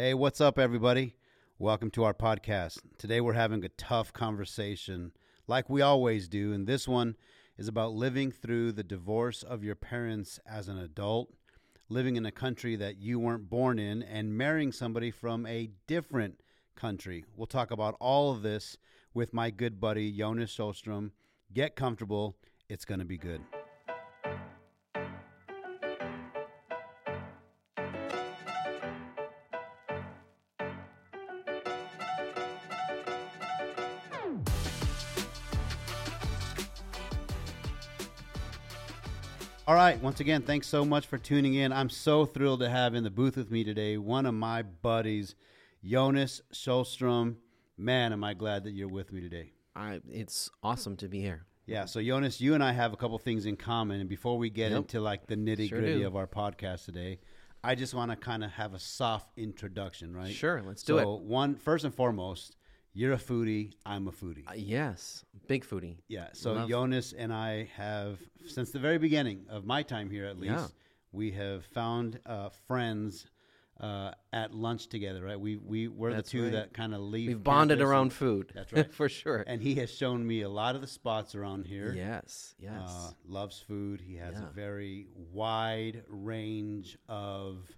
Hey, what's up, everybody? Welcome to our podcast. Today we're having a tough conversation, like we always do, and this one is about living through the divorce of your parents as an adult, living in a country that you weren't born in, and marrying somebody from a different country. We'll talk about all of this with my good buddy, Jonas Sjostrom. Get comfortable, it's going to be good. Right. Once again, thanks so much for tuning in. I'm so thrilled to have in the booth with me today one of my buddies, Jonas Sjostrom. Man, am I glad that you're with me today. I, it's awesome to be here. Yeah. So, Jonas, you and I have a couple things in common. And before we get Yep. into like the nitty gritty do. of our podcast today, I just want to kind of have a soft introduction, right? Sure, let's do it. so, one, first and foremost, you're a foodie. I'm a foodie. Uh, yes, big foodie. Yeah. So Love- Jonas and I have, since the very beginning of my time here, at least, Yeah. we have found uh, friends uh, at lunch together. Right. We we we're That's the two right. that kind of leave. We've bonded around and- food. That's right. for sure. And he has shown me a lot of the spots around here. Yes, yes. Uh, loves food. He has Yeah. a very wide range of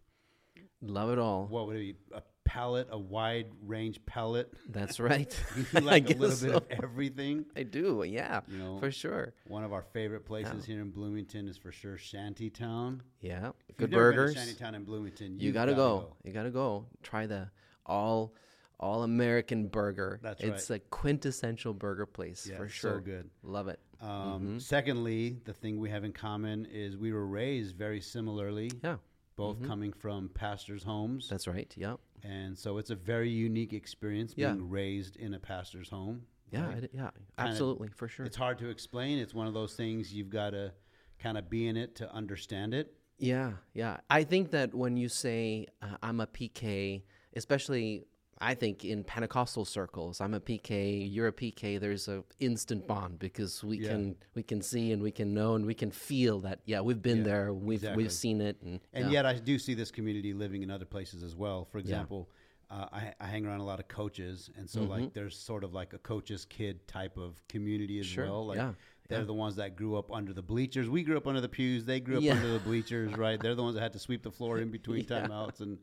Love it all. what would it be? Palate, a wide range palate. That's right. You I like a little guess bit of everything. I do. Yeah, You know, for sure. One of our favorite places here in Bloomington is for sure Shantytown. Yeah, If good you've never burgers. Been to Shantytown in Bloomington. you you've gotta gotta go. You gotta go. Try the all all American burger. That's it's a quintessential burger place Yeah, for sure. so good. Love it. Um, Secondly, the thing we have in common is we were raised very similarly, Yeah, both coming from pastors' homes, that's right. Yeah, and so it's a very unique experience Yeah. being raised in a pastor's home. yeah, right? it- yeah. Absolutely, for sure. It's hard to explain. It's one of those things you've got to kind of be in it to understand it. Yeah, yeah. I think that when you say uh, I'm a PK, especially I think in Pentecostal circles, I'm a PK, you're a PK. There's a instant bond because we Yeah. can we can see and we can know and we can feel that. Yeah, we've been Yeah, there. We've exactly. we've seen it. And, And yeah. yet, I do see this community living in other places as well. For example, uh, I, I hang around a lot of coaches, and so like there's sort of like a coach's kid type of community as Mm-hmm. Sure, well. Like yeah, they're the ones that grew up under the bleachers. We grew up under the pews. They grew up under the bleachers, right? They're the ones that had to sweep the floor in between timeouts, and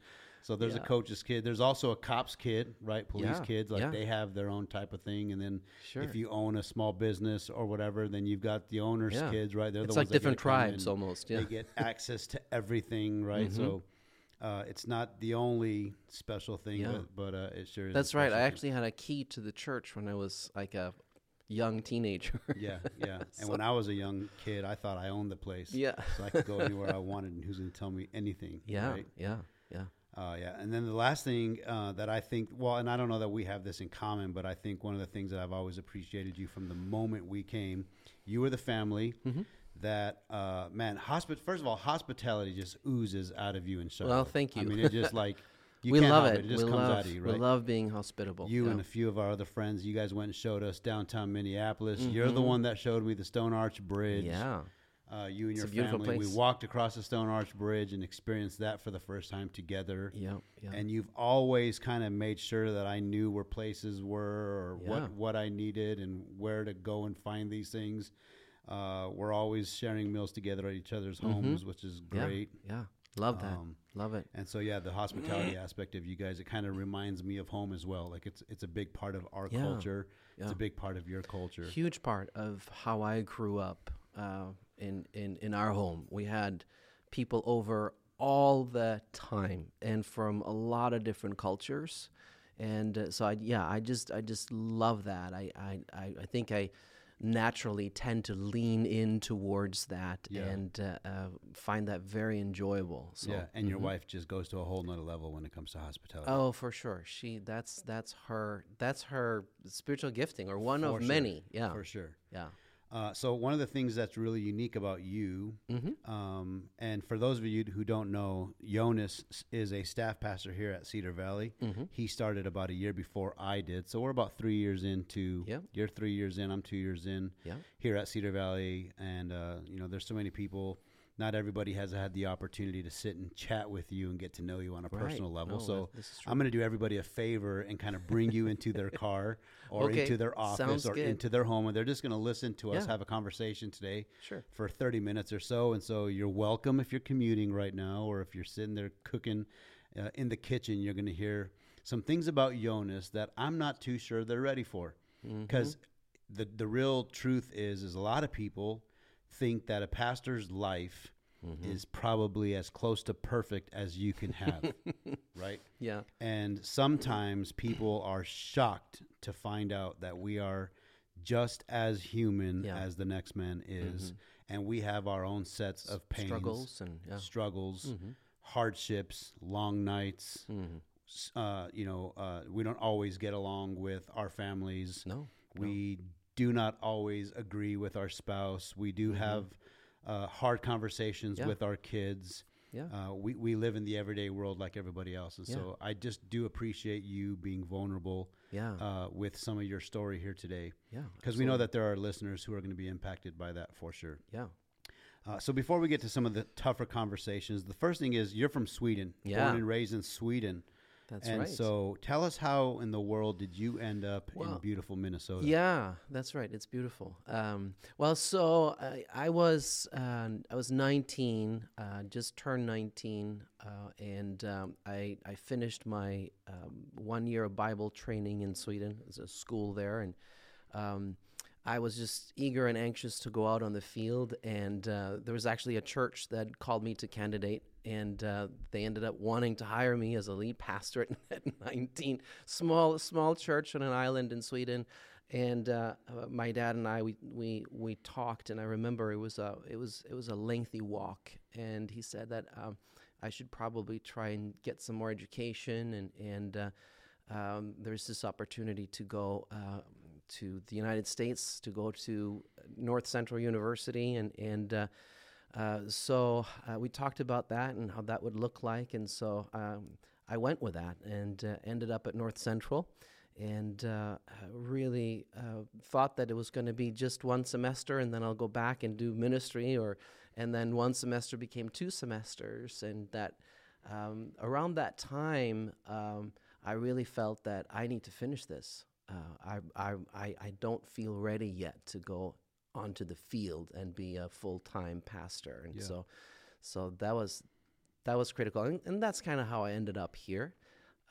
so there's a coach's kid. There's also a cop's kid, right? Police Yeah, kids, like yeah. they have their own type of thing. And then Sure. if you own a small business or whatever, then you've got the owner's Yeah. kids, right? They're it's the like ones different to come in tribes almost. Yeah, they get access to everything, right? So uh, it's not the only special thing, Yeah. but, but uh, it sure is. that's right. I thing. actually had a key to the church when I was like a young teenager. Yeah, yeah. And when I was a young kid, I thought I owned the place. yeah, So I could go anywhere I wanted, and who's going to tell me anything? yeah, Right? yeah, yeah. Uh, yeah. And then the last thing uh, that I think, well, and I don't know that we have this in common, but I think one of the things that I've always appreciated you from the moment we came, you were the family Mm-hmm. that, uh, man, hospi- first of all, hospitality just oozes out of you and Charlotte. Well, thank you. I mean, it just like, you we love it. it. It just we comes love, out of you, right? We love being hospitable. you yeah. and a few of our other friends, you guys went and showed us downtown Minneapolis. You're the one that showed me the Stone Arch Bridge. Mm-hmm. yeah. Uh, you and It's your family. place. We walked across the Stone Arch Bridge and experienced that for the first time together. Yeah, yeah. And you've always kind of made sure that I knew where places were or Yeah. what, what I needed and where to go and find these things. Uh, we're always sharing meals together at each other's homes, which is Mm-hmm. yeah, great. Yeah, love that. Um, love it. And so, yeah, the hospitality aspect of you guys, it kind of reminds me of home as well. Like it's it's a big part of our Yeah, culture. It's a big part of your culture. Huge part of how I grew up uh, in in in our home. We had people over all the time and from a lot of different cultures. And uh, so, I, yeah, I just I just love that. I I, I, think I naturally tend to lean in towards that Yeah. and uh, uh, find that very enjoyable. So, yeah, and your mhm. wife just goes to a whole nother level when it comes to hospitality. Oh, for sure. She that's that's her that's her spiritual gifting or one For of sure. many. Yeah. for sure. Yeah. Uh, so one of the things that's really unique about you, Mm-hmm. um, and for those of you who don't know, Jonas is a staff pastor here at Cedar Valley. Mm-hmm. He started about a year before I did, so we're about three years into. Yeah. You're three years in. I'm two years in. Yeah. Here at Cedar Valley, and uh, you know, there's so many people not everybody has had the opportunity to sit and chat with you and get to know you on a Right. personal level. No, so that- this is true. I'm going to do everybody a favor and kind of bring you into their car or Okay, into their office sounds or good. into their home, and they're just going to listen to us Yeah. have a conversation today Sure. for 30 minutes or so. And so you're welcome if you're commuting right now or if you're sitting there cooking uh, in the kitchen, you're going to hear some things about Jonas that I'm not too sure they're ready for. Mm-hmm. Because the, the real truth is, is a lot of people think that a pastor's life Mm-hmm. is probably as close to perfect as you can have, right? Yeah. And sometimes people are shocked to find out that we are just as human Yeah. as the next man is, and we have our own sets of pains, Struggles and yeah. struggles, hardships, long nights. Mm-hmm. Uh, you know, uh, we don't always get along with our families. No. We do not always agree with our spouse. We do have uh, hard conversations Mm-hmm. Yeah. with our kids. Yeah. Uh, we, we live in the everyday world like everybody else. And Yeah. so I just do appreciate you being vulnerable Yeah. uh, with some of your story here today. yeah. Because we know that there are listeners who are going to be impacted by that for sure. Yeah. Uh, so before we get to some of the tougher conversations, the first thing is you're from Sweden, Yeah. born and raised in Sweden. That's and right. so tell us how in the world did you end up in beautiful Minnesota? Yeah, that's right. It's beautiful. Um, well, so I, I was uh, I was 19, uh, just turned 19, uh, and um, I I finished my um, one year of Bible training in Sweden. There's a school there, and um, I was just eager and anxious to go out on the field. And uh, there was actually a church that called me to candidate, and uh, they ended up wanting to hire me as a lead pastor at, at 19. Small, small church on an island in Sweden. And uh, uh, my dad and I, we, we we talked, and I remember it was a it was it was a lengthy walk. And he said that um, I should probably try and get some more education, and and uh, um, there's this opportunity to go uh, to the United States, to go to North Central University, and and uh, so uh, we talked about that and how that would look like, and so um, I went with that and uh, ended up at North Central. And uh, really uh, thought that it was going to be just one semester, and then I'll go back and do ministry, or and then one semester became two semesters, and that um, around that time, um, I really felt that I need to finish this. I, I, I don't feel ready yet to go onto the field and be a full time pastor, and Yeah. so, so that was that was critical, and, and that's kind of how I ended up here.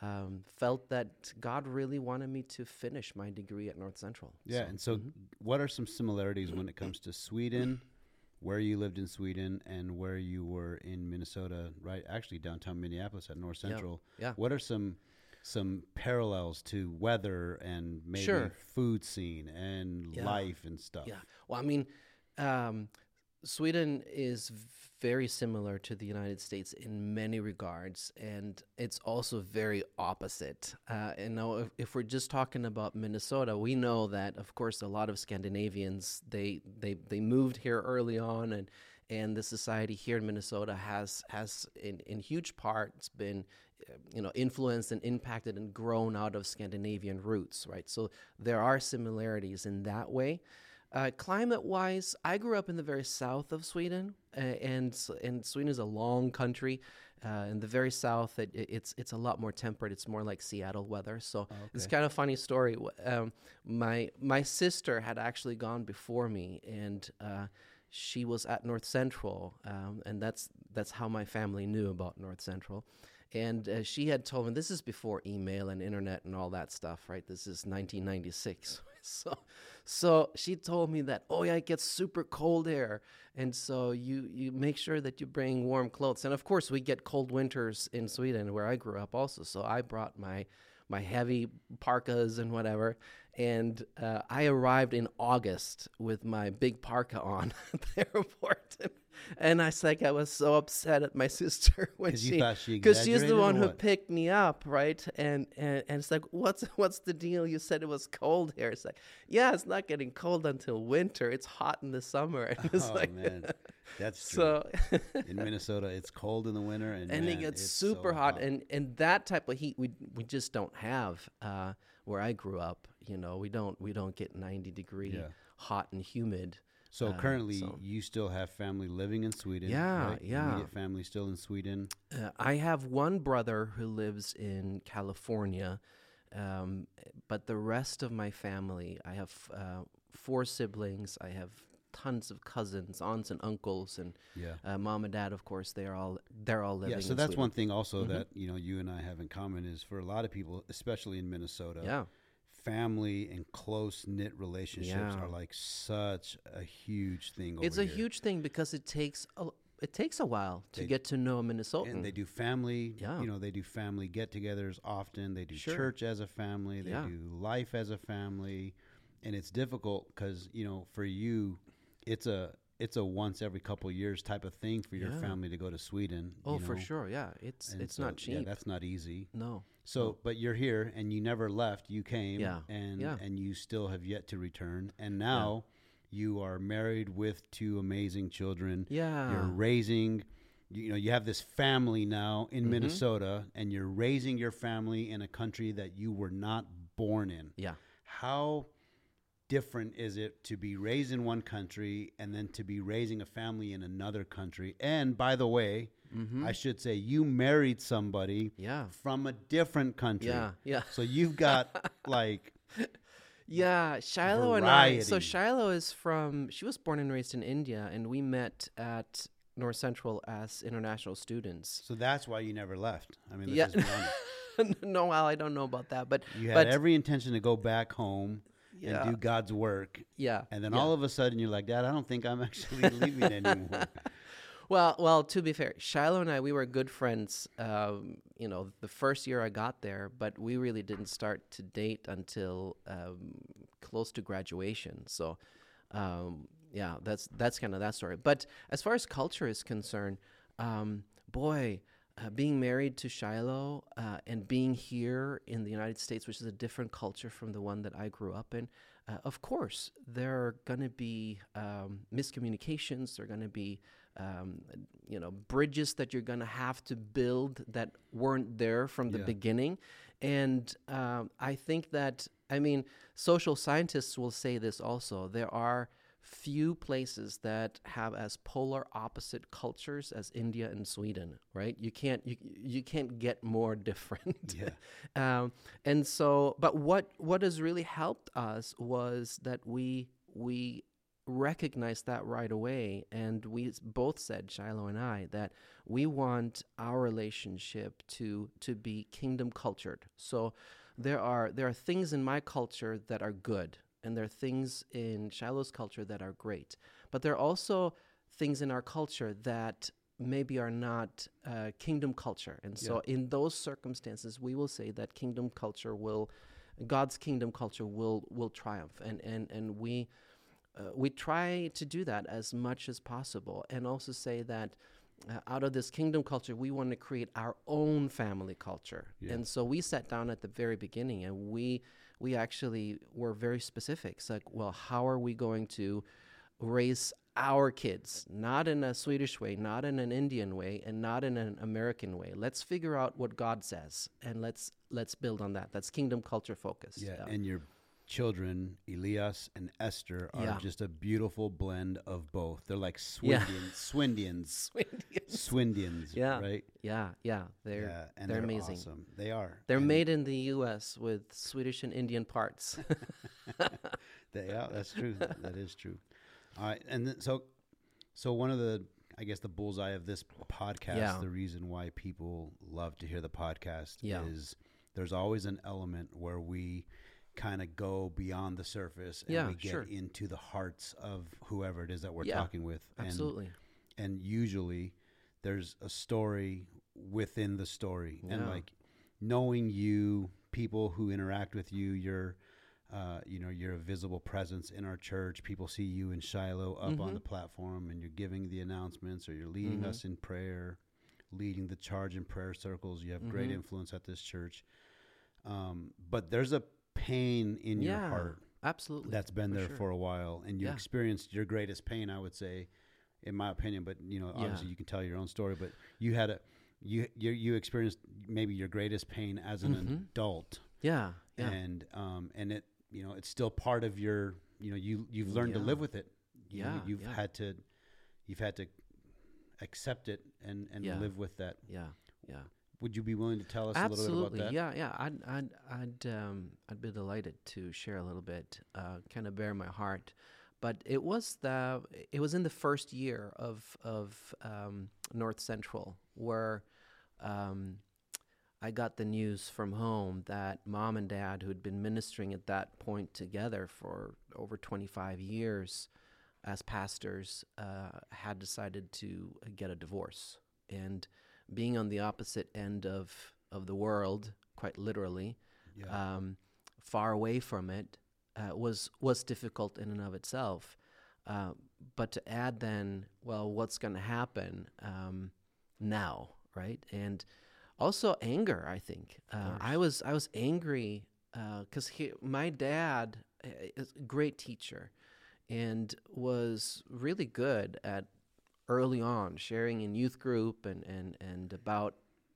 Um, felt that God really wanted me to finish my degree at North Central. Yeah. So- and so, what are some similarities when it comes to Sweden, where you lived in Sweden, and where you were in Minnesota? Right, actually downtown Minneapolis at North Yeah, Central. yeah. What are some some parallels to weather and maybe Sure. food scene and Yeah. life and stuff? Yeah. Well, I mean, um, Sweden is very similar to the United States in many regards, and it's also very opposite. Uh, and now, if, if we're just talking about Minnesota, we know that, of course, a lot of Scandinavians they they they moved here early on, and and the society here in Minnesota has has in in huge parts been you know influenced and impacted and grown out of Scandinavian roots, right? So there are similarities in that way. Uh, climate wise, I grew up in the very south of Sweden, uh, and and Sweden is a long country. Uh, in the very south, it, it- it's it's a lot more temperate. It's more like Seattle weather. So it's kind of funny story. Um, my my sister had actually gone before me, and uh, she was at North Central, um, and that's that's how my family knew about North Central. And uh, she had told me this is before email and internet and all that stuff, right? This is 1996. so, so she told me that oh yeah, it gets super cold here, and so you you make sure that you bring warm clothes. And of course, we get cold winters in Sweden, where I grew up also. So I brought my my heavy parkas and whatever. And uh, I arrived in August with my big parka on at the airport. And, I was like, I was so upset at my sister when she, because she's the one who picked me up, right? And, and and it's like, what's what's the deal? You said it was cold here. It's like, yeah, it's not getting cold until winter. It's hot in the summer. And it's Oh like, man, that's true. so in Minnesota, it's cold in the winter, and, and man, it gets it's super so hot, and and that type of heat we we just don't have uh, where I grew up. You know, we don't we don't get ninety degree Yeah. hot and humid. So Uh, currently, so- you still have family living in Sweden. Yeah, right? yeah. Immediate family still in Sweden. Uh, I have one brother who lives in California, um, but the rest of my family, I have uh, four siblings. I have tons of cousins, aunts, and uncles, and Yeah. uh, mom and dad. Of course, they are all they're all living. Yeah, so that's Sweden. one thing also Mhm. that you know you and I have in common is for a lot of people, especially in Minnesota, Yeah, family and close knit relationships Yeah. are like such a huge thing. it's a here. huge thing because it takes a it takes a while to They- get to know a Minnesotan. and they do family. Yeah. you know they do family get-togethers often. They do Sure. church as a family. They Yeah. do life as a family, and it's difficult because you know for you, it's a it's a once every couple years type of thing for your Yeah. family to go to Sweden. oh, you for sure. Yeah, it's And it's so, not cheap. Yeah, that's not easy. no. So, No. but you're here and you never left. You came, Yeah. and Yeah. and you still have yet to return. And now you are married with two amazing children. Yeah. You're raising, you know, you have this family now in Mhm. Minnesota, and you're raising your family in a country that you were not born in. yeah. How different is it to be raised in one country and then to be raising a family in another country? And by the way, Mm-hmm. I should say you married somebody yeah. from a different country. Yeah. Yeah. So you've got like Yeah, Shiloh and I. So Shiloh is from. She was born and raised in India, and we met at North Central as international students. so that's why you never left. I mean, Yeah. no, Al, I don't know about that, but You had But- every intention to go back home yeah, and do God's work, yeah. and then yeah. all of a sudden you're like, Dad, I don't think I'm actually leaving anymore. Well, well, to be fair, Shiloh and I, we were good friends. Um, you know, the first year I got there, but we really didn't start to date until um, close to graduation. So, um, yeah, that's that's kind of that story. But as far as culture is concerned, um, boy, uh, being married to Shiloh uh, and being here in the United States, which is a different culture from the one that I grew up in, uh, of course, there are going to be um, miscommunications. There are going to be, um, you know, bridges that you're going to have to build that weren't there from the Yeah. beginning. And um, I think that, I mean, social scientists will say this also. There are few places that have as polar opposite cultures as India and Sweden, right? You can't you, you can't get more different. Yeah. um, and so, but what what has really helped us was that we we recognized that right away, and we both said Shiloh and I that we want our relationship to to be kingdom cultured. So there are there are things in my culture that are good, and there are things in Shiloh's culture that are great. But there are also things in our culture that maybe are not uh, kingdom culture. And so, in those circumstances, we will say that kingdom culture will, God's kingdom culture will will triumph, and and and we. Uh, we try to do that as much as possible, and also say that uh, out of this kingdom culture, we want to create our own family culture. Yeah. And so we sat down at the very beginning, and we we actually were very specific. It's like, well, how are we going to raise our kids, not in a Swedish way, not in an Indian way, and not in an American way. Let's figure out what God says, and let's let's build on that. That's kingdom culture focused. Yeah, and your children, Elias and Esther, are Yeah. just a beautiful blend of both. They're like Yeah. Swindians, Swindians, Swindians, Yeah. right? yeah, yeah, they're yeah, and they're they're, amazing. awesome. They are. they're And made in the U.S. with Swedish and Indian parts. They, yeah, that's true. that is true. All right, and then, so, so one of the, I guess, the bullseye of this podcast, Yeah. the reason why people love to hear the podcast is there's always an element where we kind of go beyond the surface and Yeah, we get sure. into the hearts of whoever it is that we're Yeah, talking with. And, Absolutely. and usually there's a story within the story and like knowing you people who interact with you you're uh, you know you're a visible presence in our church people see you in shiloh up on Mhm. the platform and you're giving the announcements or you're leading Mhm. us in prayer leading the charge in prayer circles you have great Mhm. influence at this church um, but there's a pain in your heart Absolutely. that's been for there sure. for a while and you Yeah. experienced your greatest pain i would say in my opinion but you know obviously Yeah. you can tell your own story but you had a you you, you experienced maybe your greatest pain as an Mhm. adult yeah. Yeah. and um and it you know it's still part of your you know you you've learned to live with it you know, Yeah, you've yeah. had to you've had to accept it and and Yeah. live with that. Yeah, yeah. Would you be willing to tell us a little Absolutely, bit about that? yeah, yeah. I'd, I'd, I'd, um, I'd be delighted to share a little bit, uh, kind of bare my heart. But it was the, it was in the first year of of um, North Central where um, I got the news from home that mom and dad, who had been ministering at that point together for over 25 years as pastors, uh, had decided to get a divorce. And being on the opposite end of, of the world, quite literally, Yeah. um, far away from it, uh, was was difficult in and of itself. Uh, but to add then, well, what's going to happen um, now, right? And also anger. I think uh, I was I was angry because he my dad uh, is a great teacher and was really good at early on sharing in youth group and and and about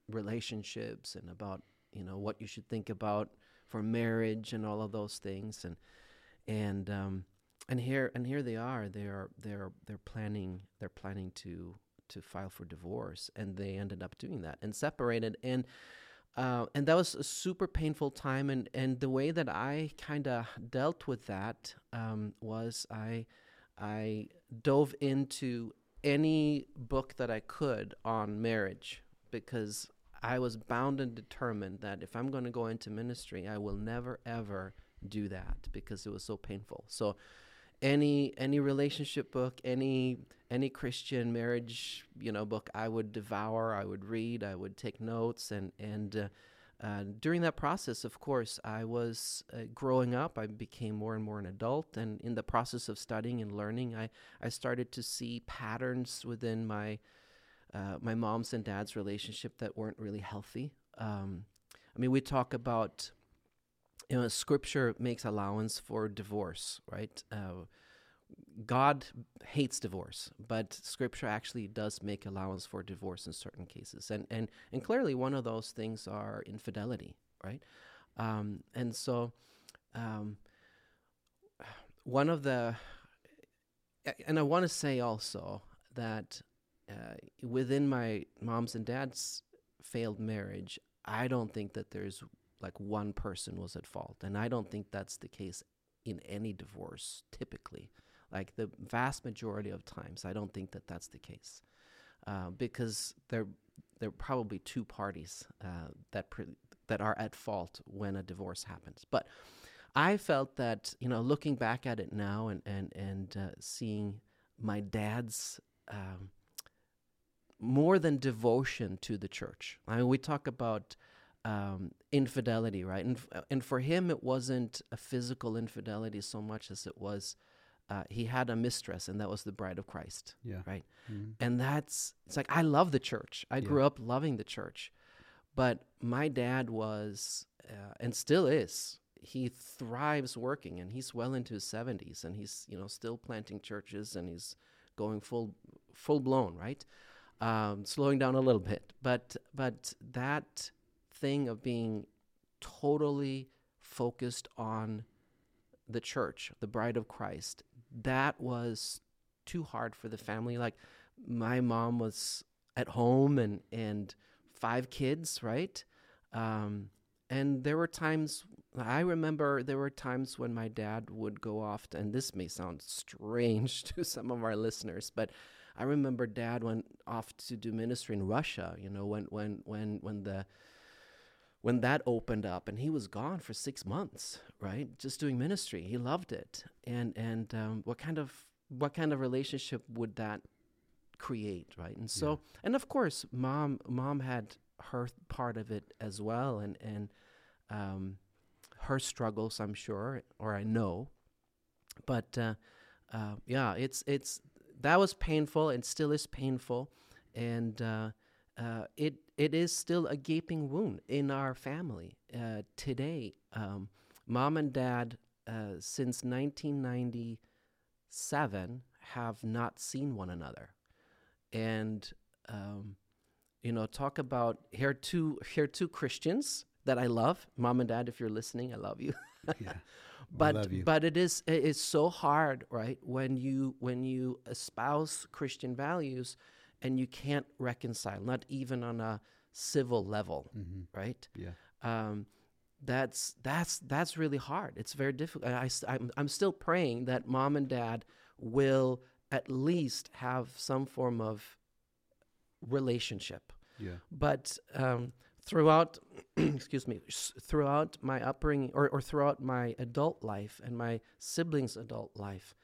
relationships and about you know what you should think about for marriage and all of those things. And and um and here and here they are. They're they're they're planning they're planning to to file for divorce. And they ended up doing that and separated. And uh, and that was a super painful time. And and the way that I kind of dealt with that um, was I I dove into any book that I could on marriage because I was bound and determined that if I'm going to go into ministry, I will never ever do that because it was so painful. So any any relationship book, any any Christian marriage, you know, book I would devour, I would read, I would take notes and and uh, uh, during that process, of course, I was uh, growing up. I became more and more an adult, and in the process of studying and learning, I, I started to see patterns within my uh, my mom's and dad's relationship that weren't really healthy. Um, I mean, we talk about you know, Scripture makes allowance for divorce, right? God hates divorce, but Scripture actually does make allowance for divorce in certain cases, and and and clearly one of those things are infidelity, right? Um, and so, um, one of the, and I want to say also that uh, within my mom's and dad's failed marriage, I don't think that there's like one person was at fault, and I don't think that's the case in any divorce typically like the vast majority of times i don't think that that's the case uh, because there there are probably two parties uh, that pre- that are at fault when a divorce happens but i felt that you know looking back at it now and and and uh, seeing my dad's um, more than devotion to the church i mean we talk about um, infidelity, right? And and for him, it wasn't a physical infidelity so much as it was uh, he had a mistress, and that was the bride of Christ, Yeah. right? Mhm. And that's it's like I love the church. I Yeah. grew up loving the church, but my dad was uh, and still is. He thrives working, and he's well into his seventies, and he's you know still planting churches, and he's going full full blown, right? Um, slowing down a little bit, but but that thing of being totally focused on the church, the bride of Christ, that was too hard for the family. Like my mom was at home and and five kids, right? Um, and there were times I remember there were times when my dad would go off, to, and this may sound strange to some of our listeners, but I remember dad went off to do ministry in Russia. You know, when when when when the when that opened up and he was gone for six months right? Just doing ministry. He loved it. And and um, what kind of what kind of relationship would that create right? And so and of course mom mom had her part of it as well. And and um, her struggles i'm sure or i know. But uh, uh, yeah it's it's that was painful and still is painful. And uh, uh, it it is still a gaping wound in our family uh, today. Um, mom and dad, uh, since 1997, have not seen one another, and um, you know, talk about here are two here are two Christians that I love. Mom and dad, if you're listening, I love you. yeah. but love you. but it is it is so hard right when you when you espouse christian values and you can't reconcile not even on a civil level Mhm. right Yeah. um, that's that's that's really hard it's very difficult I, am I'm still praying that mom and dad will at least have some form of relationship Yeah. but um, throughout excuse me throughout my upbringing or, or throughout my adult life and my siblings adult life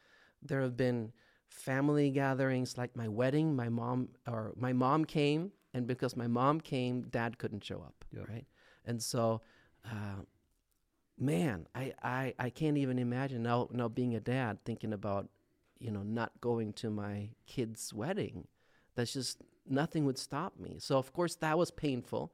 there have been family gatherings like my wedding my mom or my mom came and because my mom came dad couldn't show up Yep. right? And so uh, man I, I i can't even imagine now now being a dad thinking about you know not going to my kid's wedding. That's just nothing would stop me. So of course that was painful.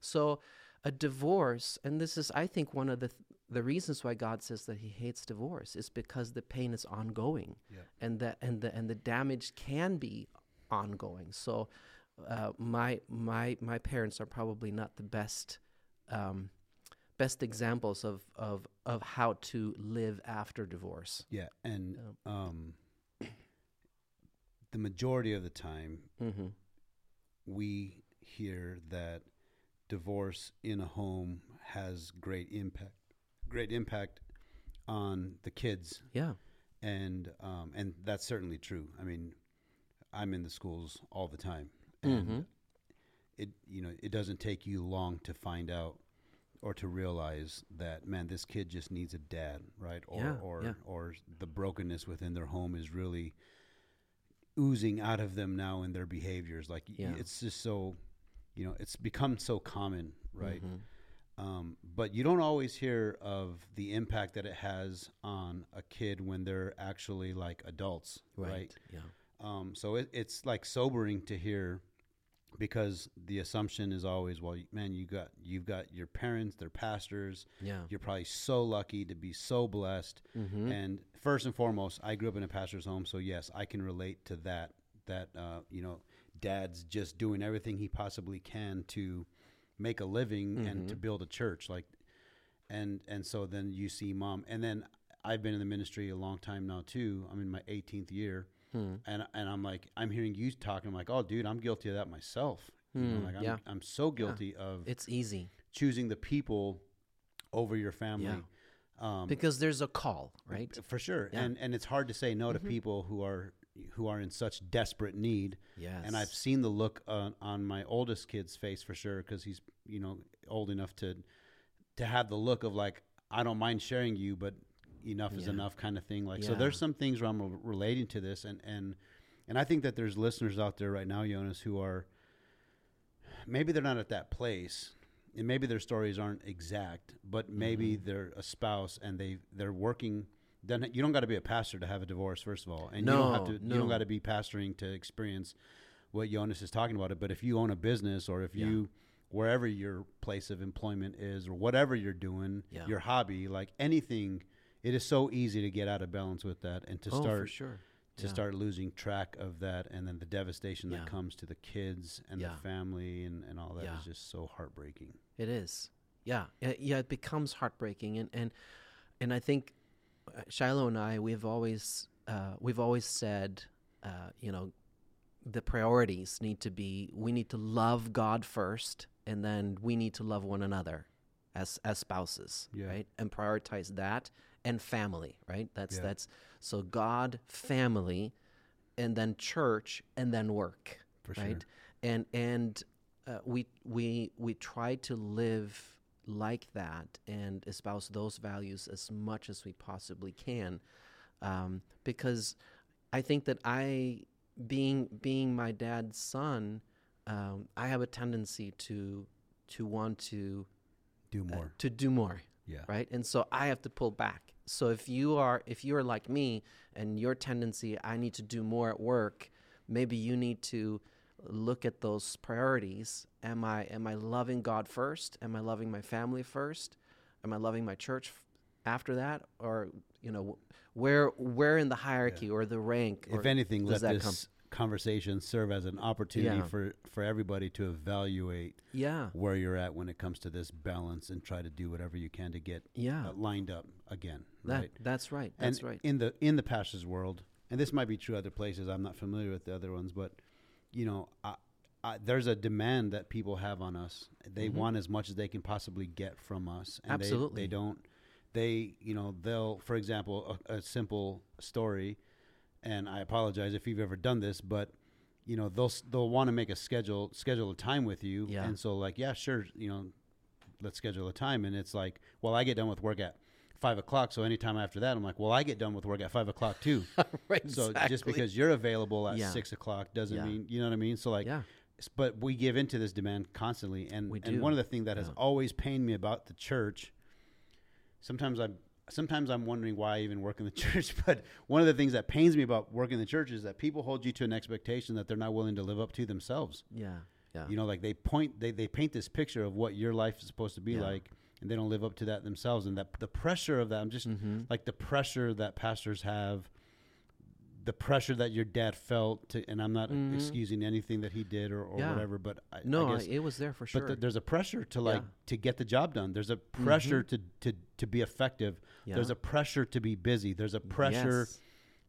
So a divorce and this is i think one of the th- the reasons why god says that he hates divorce is because the pain is ongoing Yeah. and the and the and the damage can be ongoing so uh, my my my parents are probably not the best um, best examples of, of of how to live after divorce Yeah. And um, the majority of the time, mm-hmm. we hear that divorce in a home has great impact, great impact on the kids, yeah and um, and that's certainly true. I mean, I'm in the schools all the time, and Mhm. it you know it doesn't take you long to find out or to realize that man, this kid just needs a dad, right? Or Yeah, or yeah. or the brokenness within their home is really oozing out of them now in their behaviors. Like Yeah. it's just so, you know, it's become so common, right? Mhm. Um, but you don't always hear of the impact that it has on a kid when they're actually like adults, right. right? yeah Um, so it, it's like sobering to hear because the assumption is always, well, man, you got you've got your parents, they're pastors. yeah You're probably so lucky to be so blessed. mm-hmm. And first and foremost, I grew up in a pastor's home, so yes, I can relate to that. That uh, you know, dad's just doing everything he possibly can to make a living and to Mhm. build a church, like, and and so then you see mom, and then I've been in the ministry a long time now too. I'm in my 18th year, Hmm. and and I'm like, I'm hearing you talking. I'm like, oh, dude, I'm guilty of that myself. You know, Hmm, like I'm, yeah. I'm so guilty of it's easy choosing the people over your family. Yeah. Um, because there's a call right for sure, Yeah. and and it's hard to say no to Mhm. people who are who are in such desperate need. yes And I've seen the look on, on my oldest kid's face for sure because he's you know old enough to to have the look of like I don't mind sharing you, but enough is enough kind of thing. Like so, there's some things where I'm relating to this, and and and I think that there's listeners out there right now, Jonas, who are maybe they're not at that place. And maybe their stories aren't exact, but maybe Mm-hmm. they're a spouse and they they're working. Then you don't got to be a pastor to have a divorce, first of all, and you don't have No, to. You don't got to be pastoring to experience what Jonas is talking about. It, but if you own a business or if Yeah. you wherever your place of employment is or whatever you're doing, Yeah. your hobby, like anything, it is so easy to get out of balance with that and to oh, start sure to Yeah. start losing track of that and then the devastation that comes to the kids and the family and, and all that is just so heartbreaking. It is. Yeah. Yeah, it becomes heartbreaking and and and I think Shiloh and I we've always uh, we've always said uh, you know the priorities need to be we need to love God first and then we need to love one another as as spouses, Yeah. right? And prioritize that and family, right? That's Yeah. that's so God, family, and then church and then work For right and and uh, we we we try to live like that and espouse those values as much as we possibly can um, because I think that I being being my dad's son um, I have a tendency to to want to Do uh, more. to do more yeah. right and so i have to pull back so if you are if you're like me and your tendency i need to do more at work maybe you need to look at those priorities am i am i loving god first am i loving my family first am i loving my church f- after that or you know where where in the hierarchy or the rank If anything, let that this come? conversations serve as an opportunity Yeah. for for everybody to evaluate Yeah. where you're at when it comes to this balance and try to do whatever you can to get Yeah. uh, lined up again. that, right. That's right. and That's right. in the in the pastor's world, and this might be true other places. I'm not familiar with the other ones, but you know, I, I, there's a demand that people have on us. They Mhm. want as much as they can possibly get from us, and Absolutely. they, they don't. They, you know, they'll, for example, a, a simple story, and I apologize if you've ever done this, but you know, they'll they'll want to make a schedule schedule a time with you, Yeah. and so like, yeah, sure, you know, let's schedule a time, and it's like, well, I get done with work at five o'clock, so anytime after that, I'm like, well, I get done with work at five o'clock too. right. So just because you're available at Yeah. six o'clock doesn't Yeah. mean you know what I mean. So like, yeah. but we give into this demand constantly, and We and one of the things that has always pained me about the church. Sometimes I'm sometimes I'm wondering why I even work in the church, but one of the things that pains me about working in the church is that people hold you to an expectation that they're not willing to live up to themselves. Yeah. Yeah. You know, like they point, they, they paint this picture of what your life is supposed to be Yeah. like, and they don't live up to that themselves. And that the pressure of that, I'm just Mhm. like the pressure that pastors have, the pressure that your dad felt, to, and I'm not Mhm. excusing anything that he did or, or Yeah. whatever, but I, no, I guess, it was there for sure. but th- there's a pressure to like Yeah. to get the job done. There's a pressure Mhm. to, to to be effective. yeah. There's a pressure to be busy. There's a pressure Yes.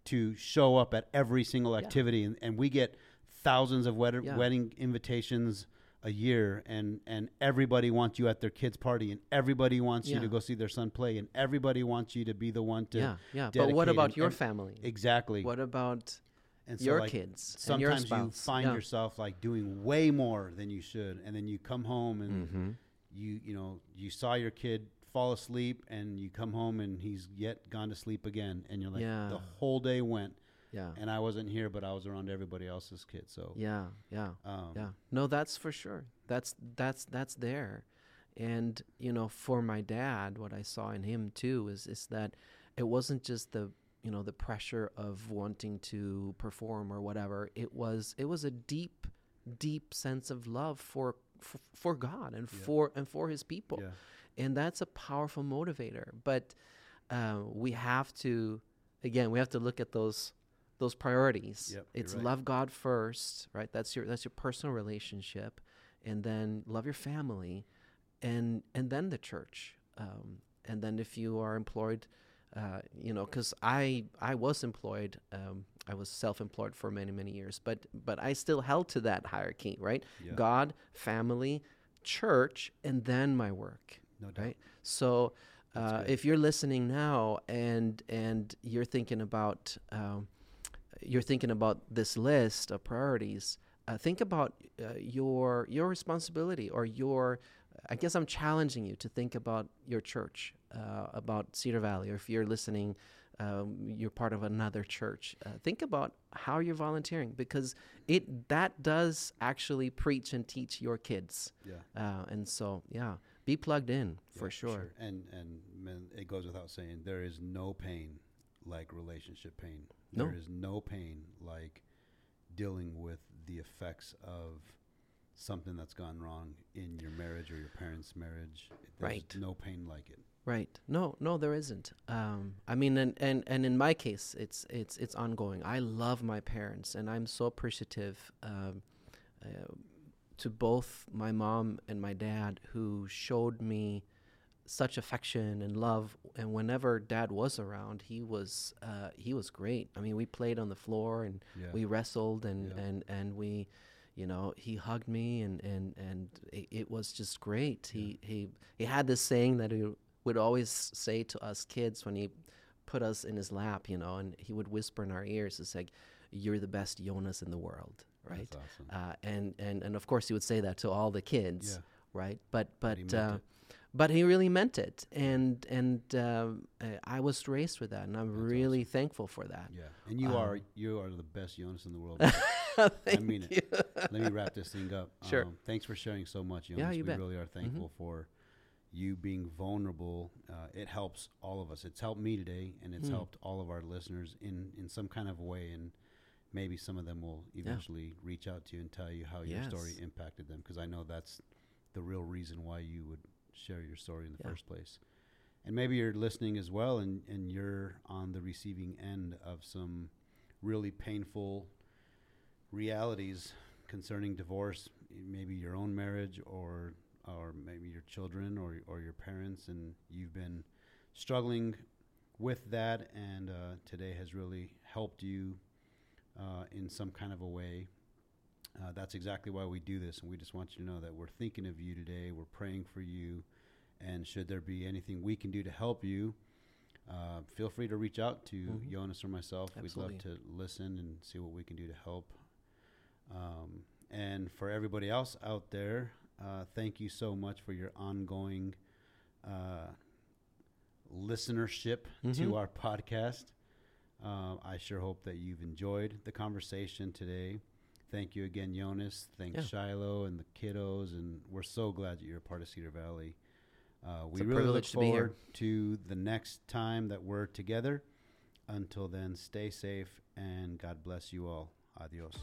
to show up at every single activity and, and we get thousands of wed- wedding invitations a year and and everybody wants you at their kids party and everybody wants you to go see their son play and everybody wants you to be the one to yeah. Yeah. But what about and- your and- family? exactly What about and so your like, kids and your sometimes you find yeah. yourself like doing way more than you should and then you come home and Mm-hmm. you you know you saw your kid fall asleep and you come home and he's yet gone to sleep again and you're like Yeah. the whole day went Yeah. and I wasn't here but I was around everybody else's kid. so Yeah. Yeah. um, Yeah. No, that's for sure. That's that's that's there. And you know, for my dad, what I saw in him too is is that it wasn't just the you know the pressure of wanting to perform or whatever. It was it was a deep deep sense of love for for, for God and Yeah. for and for his people. yeah And that's a powerful motivator. But uh, we have to again, we have to look at those those priorities. Yep, it's right. love God first, right? That's your that's your personal relationship, and then love your family, and and then the church, um, and then if you are employed, uh, you know, because I I was employed, um, I was self-employed for many many years, but but I still held to that hierarchy, right? yeah God, family, church, and then my work no doubt right? So, uh, if you're listening now and and you're thinking about um, you're thinking about this list of priorities, uh, think about uh, your your responsibility or your. I guess I'm challenging you to think about your church, uh, about Cedar Valley, or if you're listening, um, you're part of another church. Uh, think about how you're volunteering because it that does actually preach and teach your kids. yeah Uh, and so, yeah, be plugged in for Yeah, sure. and and man, it goes without saying there is no pain like relationship pain No. there is no pain like dealing with the effects of something that's gone wrong in your marriage or your parents' marriage There's Right. no pain like it Right. No, no, there isn't. Um, I mean, and, and, and in my case, it's it's it's ongoing. I love my parents, and I'm so appreciative um, uh, to both my mom and my dad, who showed me such affection and love. And whenever dad was around, he was uh, he was great. I mean, we played on the floor and yeah we wrestled and Yeah. and and we you know he hugged me and and and it, it was just great he he he had this saying that he would always say to us kids when he put us in his lap you know and he would whisper in our ears it's like you're the best jonas in the world right awesome. uh, and and and of course he would say that to all the kids yeah right but but uh. But he really meant it and and uh, i was raised with that and i'm That's really thankful for that yeah and you um, are you are the best Jonas in the world Thank mean it. you. let me wrap this thing up. Sure. Um, thanks for sharing so much, Jonas. Yeah, you we bet. Mm-hmm. really are thankful for you being vulnerable. Uh, it helps all of us. It's helped me today, and it's Hmm. helped all of our listeners in in some kind of way. And maybe some of them will eventually reach out to you and tell you how your story impacted them, because I know that's the real reason why you would share your story in the Yeah. first place. And maybe you're listening as well, and, and you're on the receiving end of some really painful realities concerning divorce, maybe your own marriage or or maybe your children or or your parents, and you've been struggling with that, and uh, today has really helped you uh, in some kind of a way. Uh, that's exactly why we do this, and we just want you to know that we're thinking of you today. We're praying for you, and should there be anything we can do to help you, uh, feel free to reach out to Mhm. Jonas or myself. Absolutely. We'd love to listen and see what we can do to help. Um, and for everybody else out there, uh, thank you so much for your ongoing uh, listenership Mhm. to our podcast. Uh, I sure hope that you've enjoyed the conversation today. Thank you again, Jonas. Thanks, Yeah. Shiloh and the kiddos, and we're so glad that you're a part of Cedar Valley. Uh, we really look privilege to forward to the next time that we're together. Until then, stay safe and God bless you all. Adios.